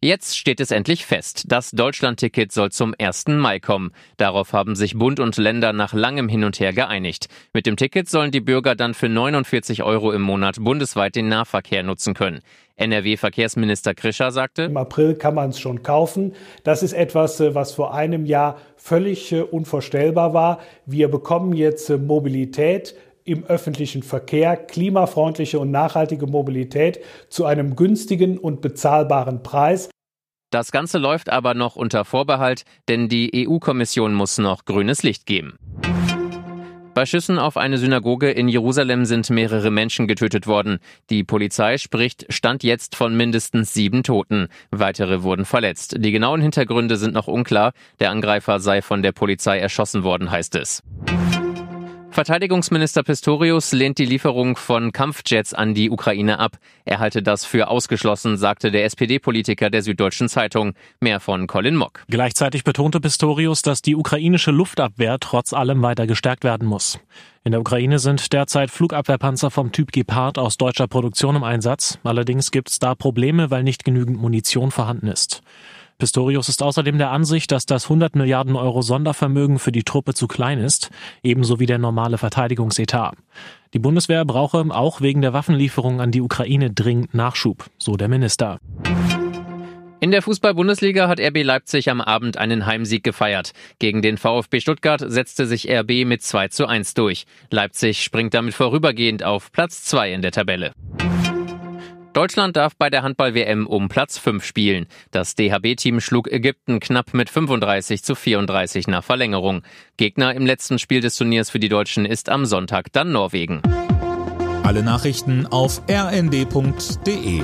Jetzt steht es endlich fest. Das Deutschlandticket soll zum 1. Mai kommen. Darauf haben sich Bund und Länder nach langem Hin und Her geeinigt. Mit dem Ticket sollen die Bürger dann für 49 Euro im Monat bundesweit den Nahverkehr nutzen können. NRW-Verkehrsminister Krischer sagte, Im April kann man es schon kaufen. Das ist etwas, äh, was vor einem Jahr völlig äh, unvorstellbar war. Wir bekommen jetzt äh, Mobilität im öffentlichen Verkehr, klimafreundliche und nachhaltige Mobilität zu einem günstigen und bezahlbaren Preis. Das Ganze läuft aber noch unter Vorbehalt, denn die EU-Kommission muss noch grünes Licht geben. Bei Schüssen auf eine Synagoge in Jerusalem sind mehrere Menschen getötet worden. Die Polizei spricht Stand jetzt von mindestens sieben Toten. Weitere wurden verletzt. Die genauen Hintergründe sind noch unklar. Der Angreifer sei von der Polizei erschossen worden, heißt es. Verteidigungsminister Pistorius lehnt die Lieferung von Kampfjets an die Ukraine ab. Er halte das für ausgeschlossen, sagte der SPD-Politiker der Süddeutschen Zeitung. Mehr von Colin Mock. Gleichzeitig betonte Pistorius, dass die ukrainische Luftabwehr trotz allem weiter gestärkt werden muss. In der Ukraine sind derzeit Flugabwehrpanzer vom Typ Gepard aus deutscher Produktion im Einsatz. Allerdings gibt es da Probleme, weil nicht genügend Munition vorhanden ist. Pistorius ist außerdem der Ansicht, dass das 100 Milliarden Euro Sondervermögen für die Truppe zu klein ist, ebenso wie der normale Verteidigungsetat. Die Bundeswehr brauche auch wegen der Waffenlieferung an die Ukraine dringend Nachschub, so der Minister. In der Fußball-Bundesliga hat RB Leipzig am Abend einen Heimsieg gefeiert. Gegen den VfB Stuttgart setzte sich RB mit 2 zu 1 durch. Leipzig springt damit vorübergehend auf Platz 2 in der Tabelle. Deutschland darf bei der Handball-WM um Platz 5 spielen. Das DHB-Team schlug Ägypten knapp mit 35 zu 34 nach Verlängerung. Gegner im letzten Spiel des Turniers für die Deutschen ist am Sonntag dann Norwegen. Alle Nachrichten auf rnd.de